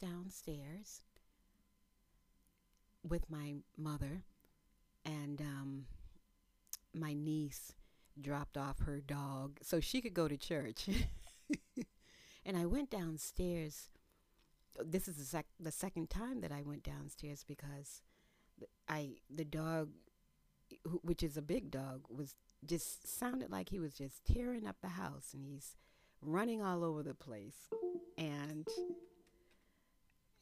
downstairs with my mother, and um, my niece dropped off her dog so she could go to church. and I went downstairs. This is the, sec- the second time that I went downstairs because I the dog, which is a big dog, was just sounded like he was just tearing up the house and he's running all over the place and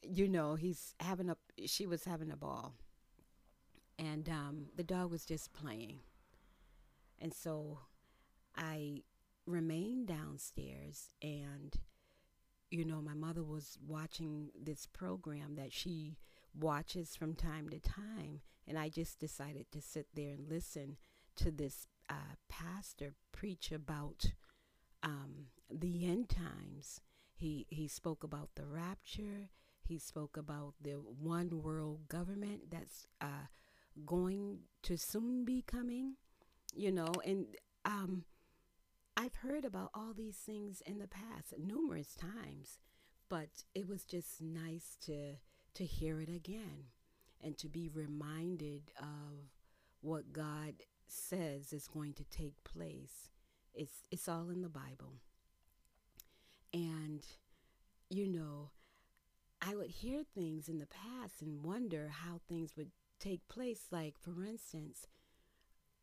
you know he's having a she was having a ball. And um, the dog was just playing. And so i remained downstairs and you know my mother was watching this program that she watches from time to time. And i just decided to sit there and listen to this uh, pastor preach about um, the end times. He he spoke about the rapture he spoke about the one world government that's uh, going to soon be coming, you know, and um, I've heard about all these things in the past numerous times, but it was just nice to to hear it again and to be reminded of what God says is going to take place. It's it's all in the Bible. And you know, I would hear things in the past and wonder how things would take place. Like, for instance,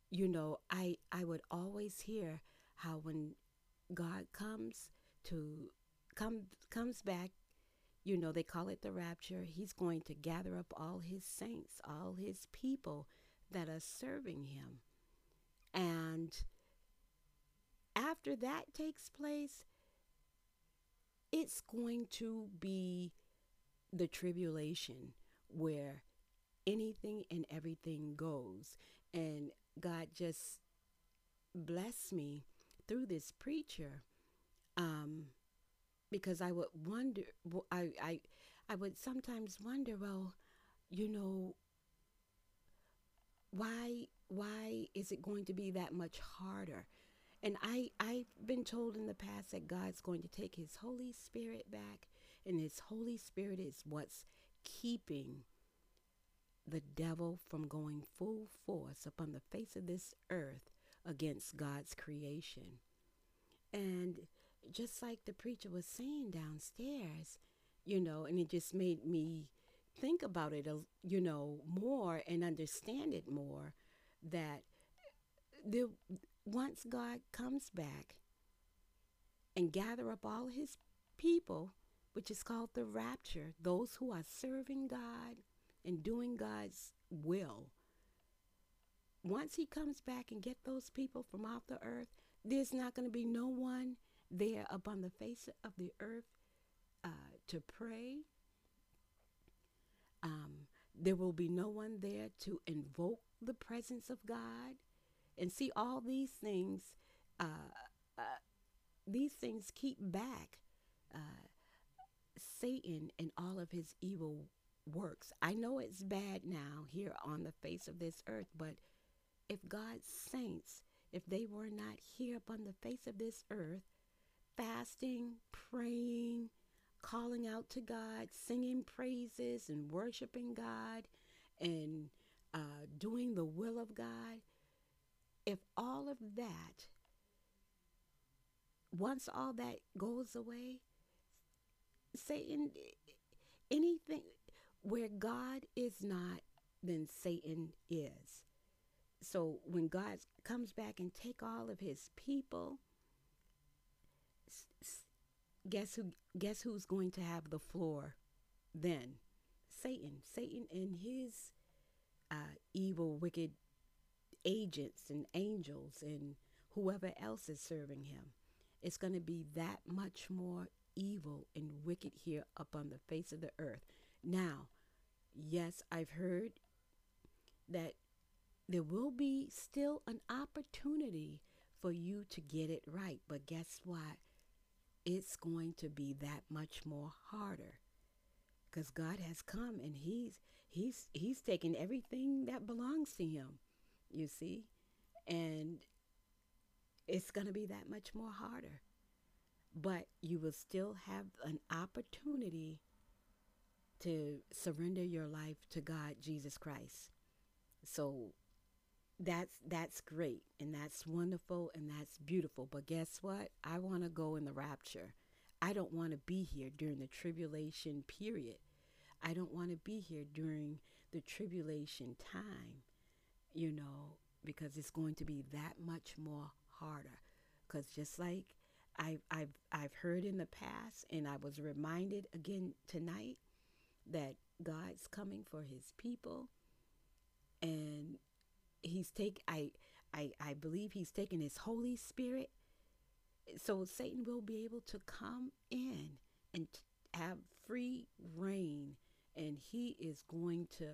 you know, I, I would always hear how when God comes to come comes back, you know, they call it the rapture, he's going to gather up all his saints, all his people that are serving him. And after that takes place, it's going to be the tribulation where anything and everything goes. And God just blessed me through this preacher um, because I would wonder, I, I, I would sometimes wonder, well, you know, why why is it going to be that much harder? And I, I've been told in the past that God's going to take his Holy Spirit back and His Holy Spirit is what's keeping the devil from going full force upon the face of this earth against God's creation. And just like the preacher was saying downstairs, you know, and it just made me think about it, you know, more and understand it more that the once God comes back and gather up all his people, which is called the rapture, those who are serving God and doing God's will. Once he comes back and get those people from off the earth, there's not going to be no one there upon the face of the earth uh, to pray. Um, there will be no one there to invoke the presence of God. And see, all these things, uh, uh, these things keep back uh, Satan and all of his evil works. I know it's bad now here on the face of this earth, but if God's saints, if they were not here upon the face of this earth, fasting, praying, calling out to God, singing praises and worshiping God, and uh, doing the will of God, if all of that, once all that goes away, Satan, anything where God is not, then Satan is. So when God comes back and take all of his people, guess who guess who's going to have the floor then? Satan. Satan and his uh, evil, wicked agents and angels and whoever else is serving him. It's going to be that much more evil and wicked here upon the face of the earth. Now, yes, I've heard that there will be still an opportunity for you to get it right, but guess what? It's going to be that much more harder because God has come and he's he's he's taken everything that belongs to him you see and it's going to be that much more harder but you will still have an opportunity to surrender your life to God, Jesus Christ. So that's that's great and that's wonderful and that's beautiful. But guess what? I want to go in the rapture. I don't want to be here during the tribulation period. I don't want to be here during the tribulation time, you know, because it's going to be that much more harder. Because just like I've, I've, I've heard in the past, and I was reminded again tonight that God's coming for his people. And he's take I, I I believe he's taking his Holy Spirit. So Satan will be able to come in and have free reign and he is going to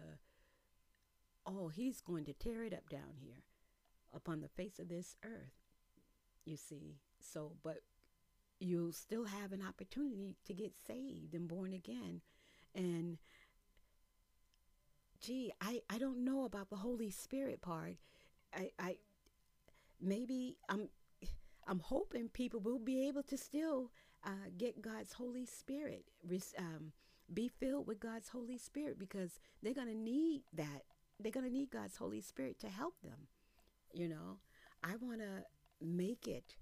oh, he's going to tear it up down here upon the face of this earth. You see. So, but you'll still have an opportunity to get saved and born again. And gee, I, I don't know about the Holy Spirit part. I, I maybe I'm I'm hoping people will be able to still uh, get God's Holy Spirit, um, be filled with God's Holy Spirit because they're to need that. They're to need God's Holy Spirit to help them. You know, I want to make it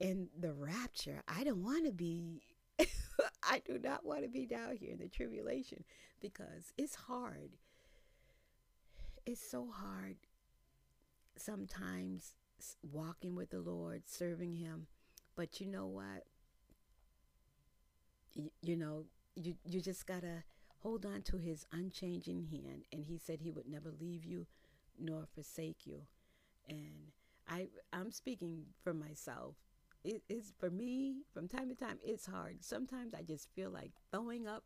in the rapture. I don't want to be, I do not want to be down here in the tribulation because it's hard. It's so hard sometimes walking with the Lord, serving Him. But you know what? You, you know, you, you just got to hold on to His unchanging hand. And He said He would never leave you nor forsake you. And I, I'm speaking for myself it is for me from time to time it's hard. Sometimes i just feel like throwing up.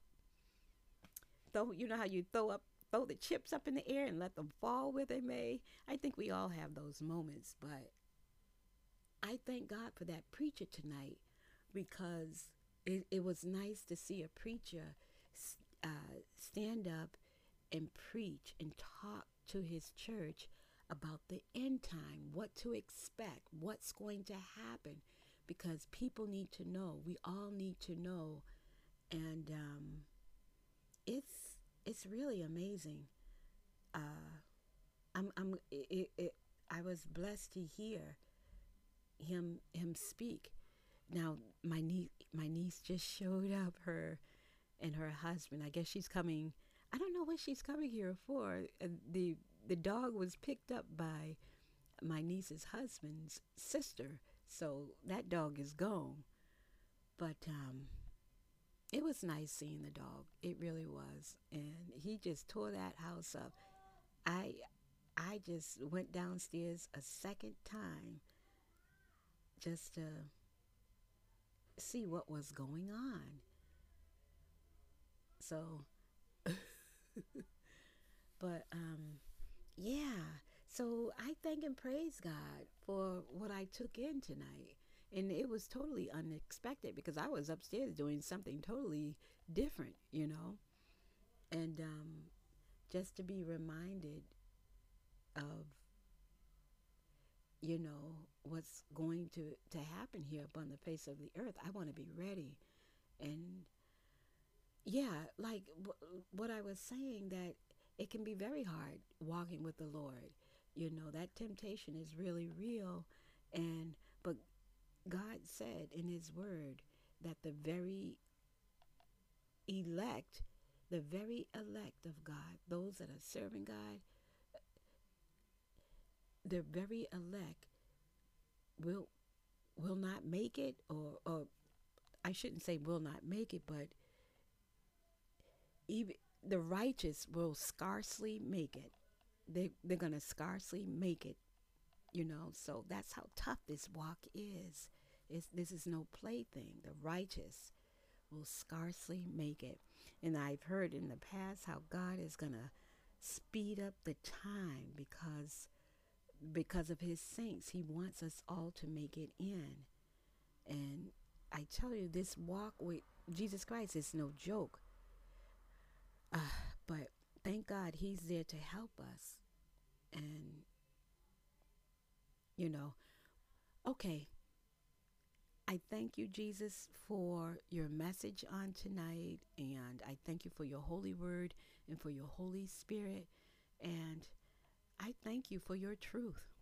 Throw you know how you throw up throw the chips up in the air and let them fall where they may? I think we all have those moments but i thank god for that preacher tonight because it, it was nice to see a preacher uh, stand up and preach and talk to his church about the end time, what to expect, what's going to happen because people need to know. We all need to know, and um, it's it's really amazing. Uh, I'm I'm it, it, I was blessed to hear him him speak. Now my niece my niece just showed up her and her husband. I guess she's coming. I don't know what she's coming here for. Uh, the the dog was picked up by my niece's husband's sister so that dog is gone. But um, it was nice seeing the dog. It really was. And he just tore that house up. I I just went downstairs a second time just to see what was going on. So but um yeah, so I thank and praise God for what I took in tonight. And it was totally unexpected because I was upstairs doing something totally different, you know. And um, just to be reminded of, you know, what's going to, to happen here upon the face of the earth, I want to be ready. And yeah, like what I was saying, that it can be very hard walking with the Lord you know, that temptation is really real. And, but God said in His Word that the very elect, the very elect of God, those that are serving God, the very elect will will not make it or or I shouldn't say will not make it, but even the righteous will scarcely make it they they're gonna scarcely make it you know? So that's how tough this walk is. It's, this is no plaything. The righteous will scarcely make it. And i've heard in the past how god is gonna speed up the time because because of his saints. He wants us all to make it in. And i tell you this walk with jesus christ is no joke. Uh, but thank God He's there to help us. And, you know, okay, I thank you, Jesus, for your message on tonight. And I thank you for your holy word and for your Holy Spirit. And I thank you for your truth.